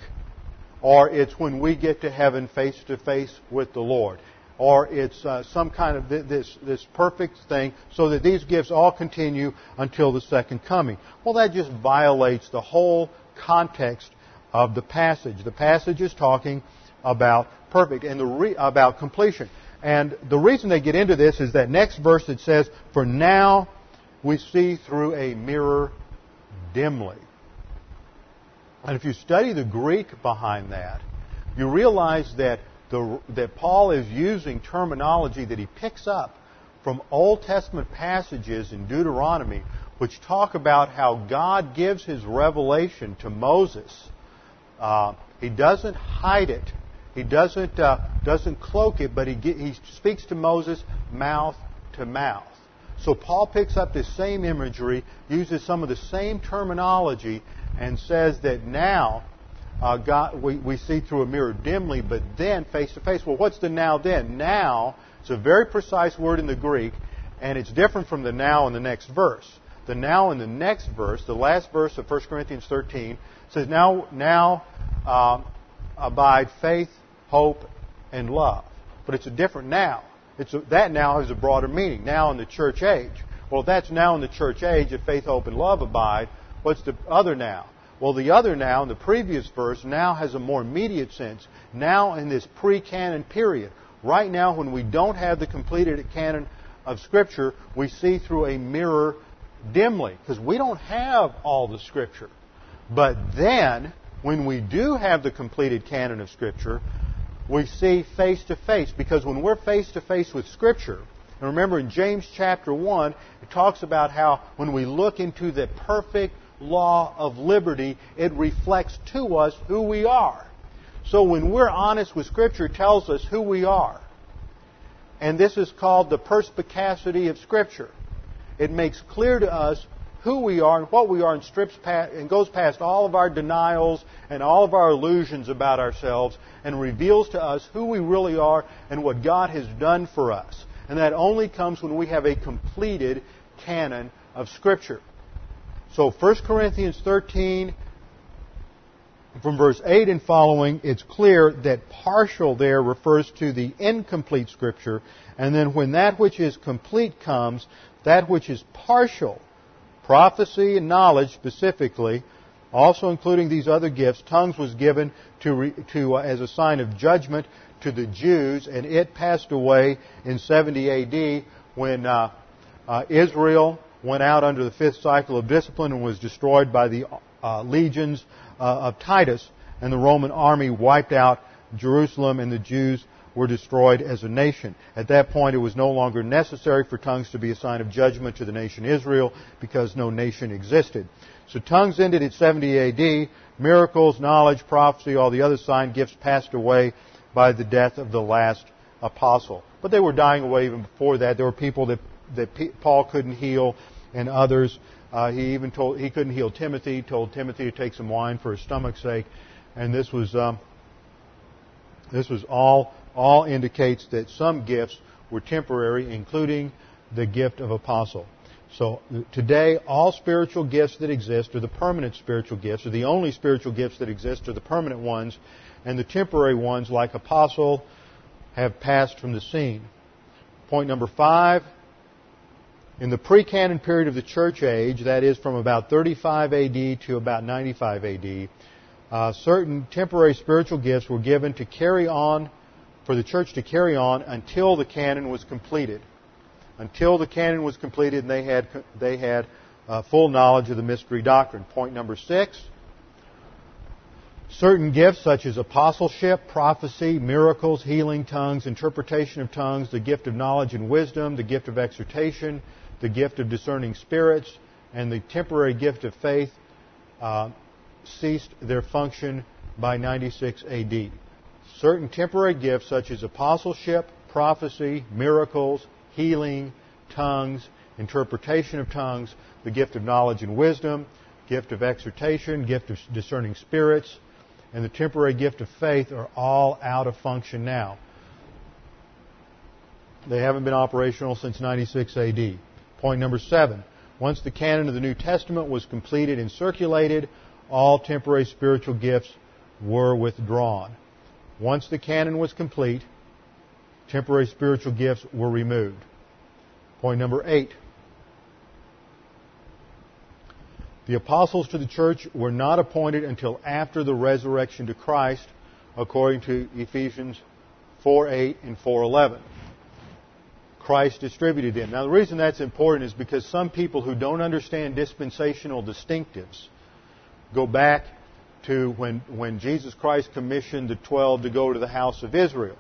Or it's when we get to heaven face to face with the Lord. Or it's uh, some kind of this, this perfect thing so that these gifts all continue until the second coming. Well, that just violates the whole context of the passage. The passage is talking about perfect and the re- about completion. And the reason they get into this is that next verse that says, "For now we see through a mirror dimly." And if you study the Greek behind that, you realize that the, that Paul is using terminology that he picks up from Old Testament passages in Deuteronomy, which talk about how God gives his revelation to Moses. Uh, he doesn't hide it he doesn't, uh, doesn't cloak it, but he, he speaks to Moses mouth to mouth. So Paul picks up this same imagery, uses some of the same terminology, and says that now uh, God, we, we see through a mirror dimly, but then face to face. Well, what's the now then? Now, it's a very precise word in the Greek, and it's different from the now in the next verse. The now in the next verse, the last verse of 1 Corinthians 13, says, Now, now uh, abide faith, hope, and love. But it's a different now. It's a, that now has a broader meaning. Now in the church age. Well, if that's now in the church age, if faith, hope, and love abide, what's the other now? Well, the other now in the previous verse now has a more immediate sense. Now in this pre-canon period. Right now when we don't have the completed canon of Scripture, we see through a mirror dimly. Because we don't have all the Scripture. But then, when we do have the completed canon of Scripture, we see face to face. Because when we're face to face with Scripture, and remember in James chapter 1, it talks about how when we look into the perfect law of liberty, it reflects to us who we are. So when we're honest with Scripture, it tells us who we are. And this is called the perspicacity of Scripture. It makes clear to us who we are and what we are and strips past, and goes past all of our denials and all of our illusions about ourselves and reveals to us who we really are and what God has done for us. And that only comes when we have a completed canon of Scripture. So 1 Corinthians 13 from verse 8 and following, it's clear that partial there refers to the incomplete Scripture, and then when that which is complete comes, that which is partial, prophecy and knowledge specifically, also including these other gifts, tongues was given to, to uh, as a sign of judgment to the Jews, and it passed away in 70 A.D. when uh, uh, Israel went out under the fifth cycle of discipline and was destroyed by the uh, legions uh, of Titus, and the Roman army wiped out Jerusalem, and the Jews were destroyed as a nation. At that point, it was no longer necessary for tongues to be a sign of judgment to the nation Israel because no nation existed. So tongues ended at 70 AD. Miracles, knowledge, prophecy, all the other sign gifts passed away by the death of the last apostle. But they were dying away even before that. There were people that, that Paul couldn't heal and others uh, he even told he couldn't heal Timothy. Told Timothy to take some wine for his stomach's sake, and this was um, this was all all indicates that some gifts were temporary, including the gift of apostle. So today, all spiritual gifts that exist are the permanent spiritual gifts, or the only spiritual gifts that exist are the permanent ones, and the temporary ones, like apostle, have passed from the scene. Point number five in the pre-canon period of the church age, that is from about 35 AD to about 95 AD, uh, certain temporary spiritual gifts were given to carry on, for the church to carry on until the canon was completed. Until the canon was completed and they had, they had uh, full knowledge of the mystery doctrine. Point number six. Certain gifts such as apostleship, prophecy, miracles, healing, tongues, interpretation of tongues, the gift of knowledge and wisdom, the gift of exhortation, the gift of discerning spirits and the temporary gift of faith uh, ceased their function by 96 AD. Certain temporary gifts such as apostleship, prophecy, miracles, healing, tongues, interpretation of tongues, the gift of knowledge and wisdom, gift of exhortation, gift of discerning spirits, and the temporary gift of faith are all out of function now. They haven't been operational since 96 AD. Point number seven. Once the canon of the New Testament was completed and circulated, all temporary spiritual gifts were withdrawn. Once the canon was complete, temporary spiritual gifts were removed. Point number eight. The apostles to the church were not appointed until after the resurrection to Christ, according to Ephesians 4:8 and 4:11. Christ distributed them. Now, the reason that's important is because some people who don't understand dispensational distinctives go back to when, when Jesus Christ commissioned the twelve to go to the house of Israel.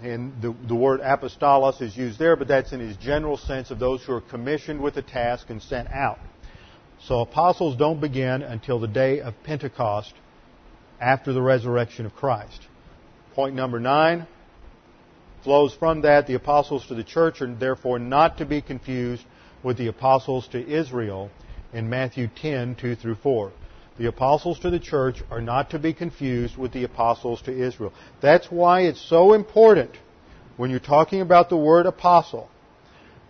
And the, the word apostolos is used there, but that's in his general sense of those who are commissioned with a task and sent out. So apostles don't begin until the day of Pentecost after the resurrection of Christ. Point number nine flows from that. The apostles to the church are therefore not to be confused with the apostles to Israel in Matthew 10, 2 through 4. The apostles to the church are not to be confused with the apostles to Israel. That's why it's so important when you're talking about the word apostle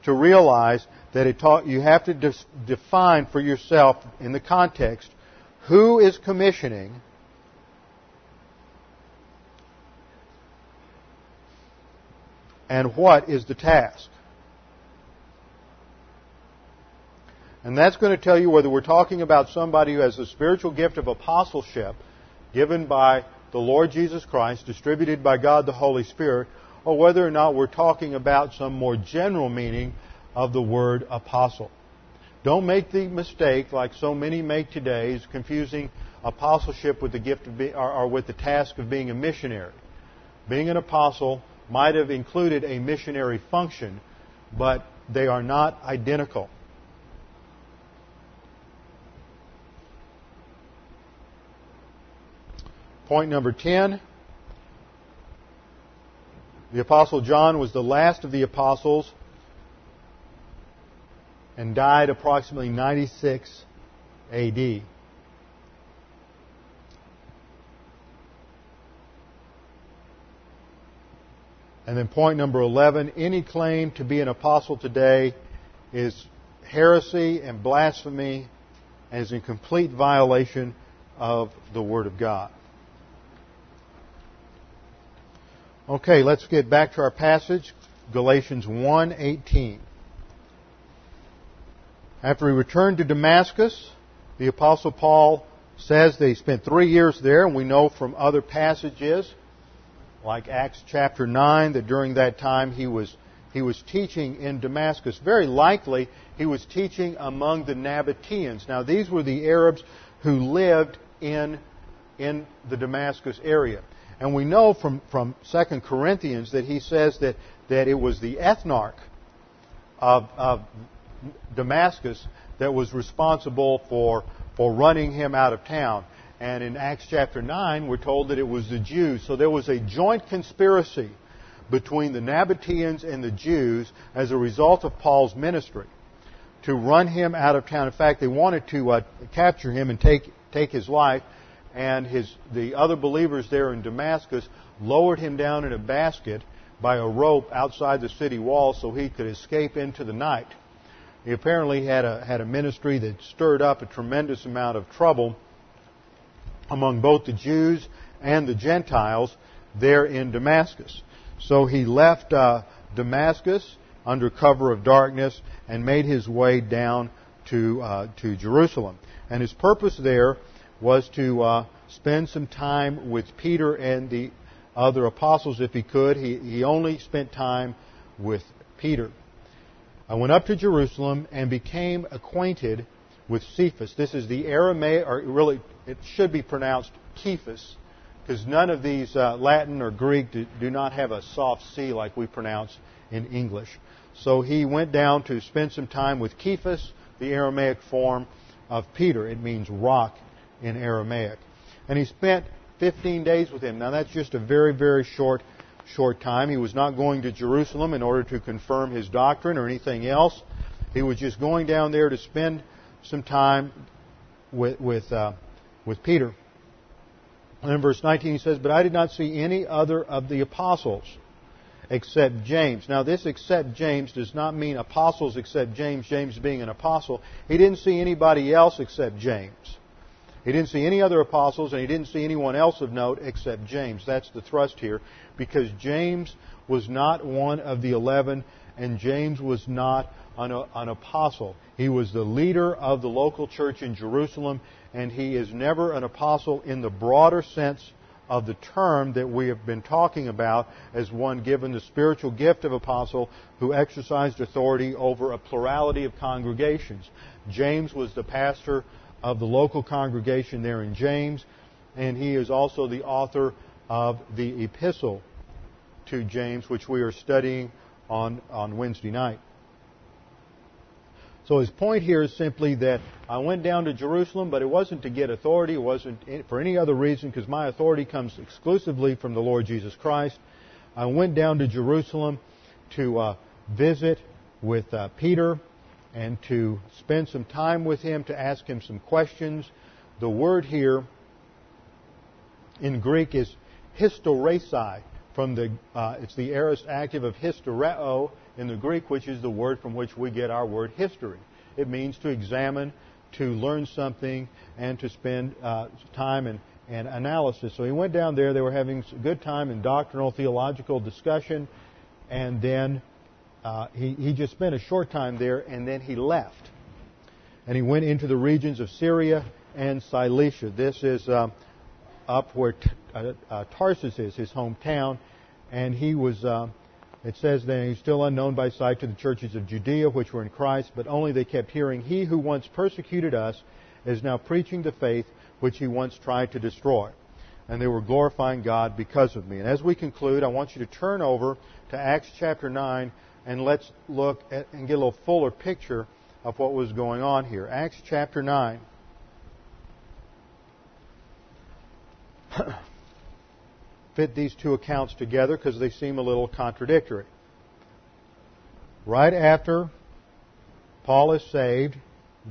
to realize that it you have to de- define for yourself in the context who is commissioning and what is the task. And that's going to tell you whether we're talking about somebody who has the spiritual gift of apostleship given by the Lord Jesus Christ, distributed by God the Holy Spirit, or whether or not we're talking about some more general meaning of the word apostle. Don't make the mistake, like so many make today, is confusing apostleship with the gift of be, or, or with the task of being a missionary. Being an apostle might have included a missionary function, but they are not identical. Point number 10. The Apostle John was the last of the apostles and died approximately 96 AD. And then point number 11, any claim to be an apostle today is heresy and blasphemy and is in complete violation of the Word of God. Okay, let's get back to our passage, Galatians 1:18. After he returned to Damascus, the apostle Paul says he spent 3 years there and we know from other passages like Acts chapter 9 that during that time he was he was teaching in Damascus. Very likely he was teaching among the Nabateans. Now these were the Arabs who lived in in the Damascus area. And we know from, from 2 Corinthians that he says that, that it was the ethnarch of, of Damascus that was responsible for, for running him out of town. And in Acts chapter 9, we're told that it was the Jews. So there was a joint conspiracy between the Nabateans and the Jews as a result of Paul's ministry to run him out of town. In fact, they wanted to uh, capture him and take, take his life and his, the other believers there in Damascus lowered him down in a basket by a rope outside the city wall so he could escape into the night. He apparently had a, had a ministry that stirred up a tremendous amount of trouble among both the Jews and the Gentiles there in Damascus. So he left uh, Damascus under cover of darkness and made his way down to, uh, to Jerusalem. And his purpose there was to uh, spend some time with Peter and the other apostles if he could. He, he only spent time with Peter. I went up to Jerusalem and became acquainted with Cephas. This is the Aramaic, or really, it should be pronounced Cephas, because none of these uh, Latin or Greek do, do not have a soft C like we pronounce in English. So he went down to spend some time with Cephas, the Aramaic form of Peter. It means rock in Aramaic. And he spent 15 days with him. Now that's just a very, very short, short time. He was not going to Jerusalem in order to confirm his doctrine or anything else. He was just going down there to spend some time with, with, uh, with Peter. And in verse 19 he says, But I did not see any other of the apostles except James. Now, this except James does not mean apostles except James, James being an apostle. He didn't see anybody else except James. He didn't see any other apostles, and he didn't see anyone else of note except James. That's the thrust here, because James was not one of the eleven, and James was not an, an apostle. He was the leader of the local church in Jerusalem, and he is never an apostle in the broader sense of the term that we have been talking about as one given the spiritual gift of apostle who exercised authority over a plurality of congregations. James was the pastor of the local congregation there in James, and he is also the author of the epistle to James, which we are studying on, on Wednesday night. So his point here is simply that I went down to Jerusalem, but it wasn't to get authority. It wasn't for any other reason because my authority comes exclusively from the Lord Jesus Christ. I went down to Jerusalem to uh, visit with uh, Peter and to spend some time with him to ask him some questions. The word here in Greek is historesi. From the, uh, it's the aorist active of historeo in the Greek, which is the word from which we get our word history. It means to examine, to learn something, and to spend uh, time and, and analysis. So he went down there. They were having a good time in doctrinal theological discussion, and then uh, he, he just spent a short time there and then he left. And he went into the regions of Syria and Cilicia. This is uh, up where T- uh, uh Tarsus is, his hometown. And he was, uh, it says that he's still unknown by sight to the churches of Judea, which were in Christ, but only they kept hearing, He who once persecuted us is now preaching the faith which he once tried to destroy. And they were glorifying God because of me. And as we conclude, I want you to turn over to Acts chapter 9 and let's look at, and get a little fuller picture of what was going on here. Acts chapter 9. fit these two accounts together because they seem a little contradictory. Right after Paul is saved,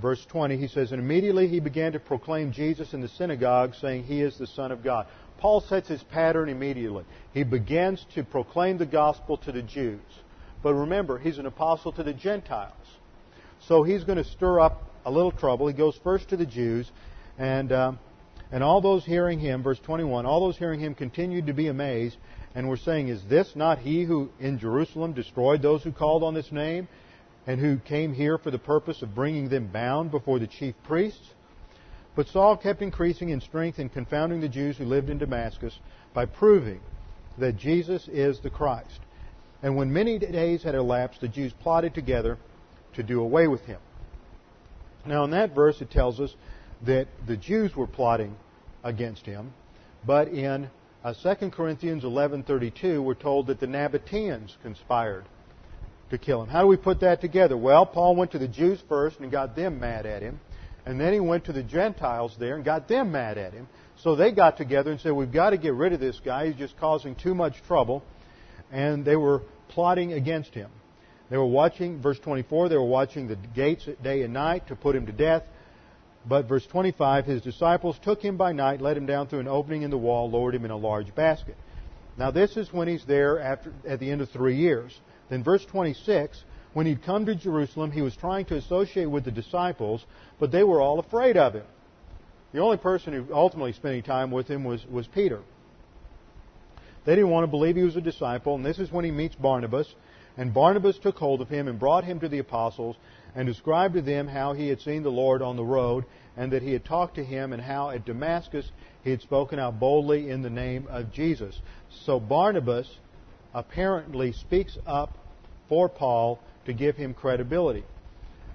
verse 20, he says, And immediately he began to proclaim Jesus in the synagogue, saying, He is the Son of God. Paul sets his pattern immediately. He begins to proclaim the gospel to the Jews. But remember, he's an apostle to the Gentiles. So he's going to stir up a little trouble. He goes first to the Jews, and, um, and all those hearing him, verse 21, all those hearing him continued to be amazed and were saying, Is this not he who in Jerusalem destroyed those who called on this name, and who came here for the purpose of bringing them bound before the chief priests? But Saul kept increasing in strength and confounding the Jews who lived in Damascus by proving that Jesus is the Christ. And when many days had elapsed, the Jews plotted together to do away with him. Now, in that verse, it tells us that the Jews were plotting against him, but in uh, 2 Corinthians 11:32, we're told that the Nabateans conspired to kill him. How do we put that together? Well, Paul went to the Jews first and got them mad at him, and then he went to the Gentiles there and got them mad at him. So they got together and said, "We've got to get rid of this guy. He's just causing too much trouble." And they were plotting against him. They were watching, verse 24, they were watching the gates day and night to put him to death. But verse 25, his disciples took him by night, let him down through an opening in the wall, lowered him in a large basket. Now this is when he's there after, at the end of three years. Then verse 26, when he'd come to Jerusalem, he was trying to associate with the disciples, but they were all afraid of him. The only person who ultimately spent any time with him was, was Peter. They didn't want to believe he was a disciple, and this is when he meets Barnabas. And Barnabas took hold of him and brought him to the apostles and described to them how he had seen the Lord on the road and that he had talked to him and how at Damascus he had spoken out boldly in the name of Jesus. So Barnabas apparently speaks up for Paul to give him credibility.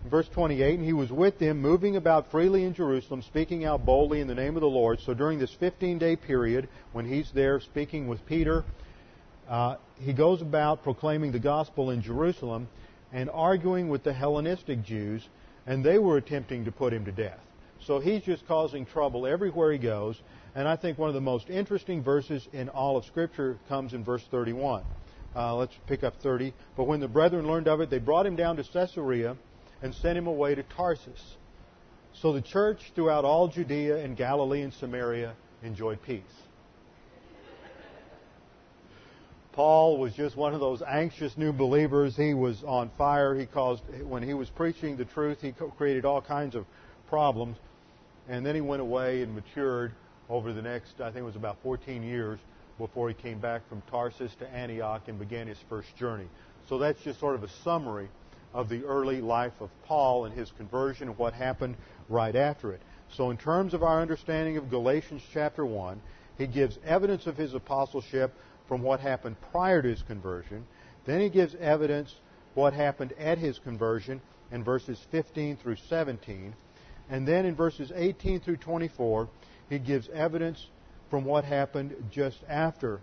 Verse 28, and he was with them, moving about freely in Jerusalem, speaking out boldly in the name of the Lord. So during this 15 day period, when he's there speaking with Peter uh, he goes about proclaiming the gospel in Jerusalem and arguing with the Hellenistic Jews, and they were attempting to put him to death. So he's just causing trouble everywhere he goes. And I think one of the most interesting verses in all of Scripture comes in verse 31. Uh, let's pick up 30. But when the brethren learned of it, they brought him down to Caesarea and sent him away to Tarsus. So the church throughout all Judea and Galilee and Samaria enjoyed peace. Paul was just one of those anxious new believers. He was on fire. He caused, when he was preaching the truth, he created all kinds of problems. And then he went away and matured over the next, I think it was about 14 years before he came back from Tarsus to Antioch and began his first journey. So that's just sort of a summary of the early life of Paul and his conversion and what happened right after it. So in terms of our understanding of Galatians chapter 1, he gives evidence of his apostleship from what happened prior to his conversion. Then he gives evidence what happened at his conversion in verses 15 through 17. And then in verses 18 through 24, he gives evidence from what happened just after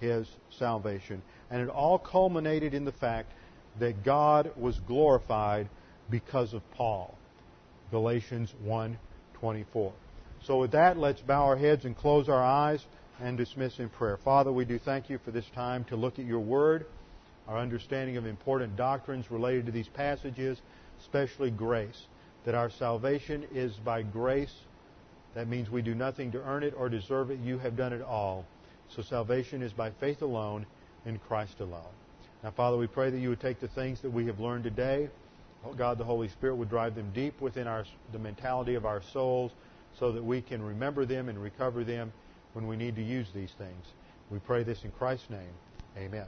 his salvation. And it all culminated in the fact that God was glorified because of Paul. Galatians 1:24. So with that, let's bow our heads and close our eyes and dismiss in prayer. Father, we do thank you for this time to look at your word, our understanding of important doctrines related to these passages, especially grace. That our salvation is by grace. That means we do nothing to earn it or deserve it. You have done it all. So salvation is by faith alone in Christ alone. Now, Father, we pray that you would take the things that we have learned today. Oh, God, the Holy Spirit would drive them deep within our, the mentality of our souls so that we can remember them and recover them when we need to use these things. We pray this in Christ's name. Amen.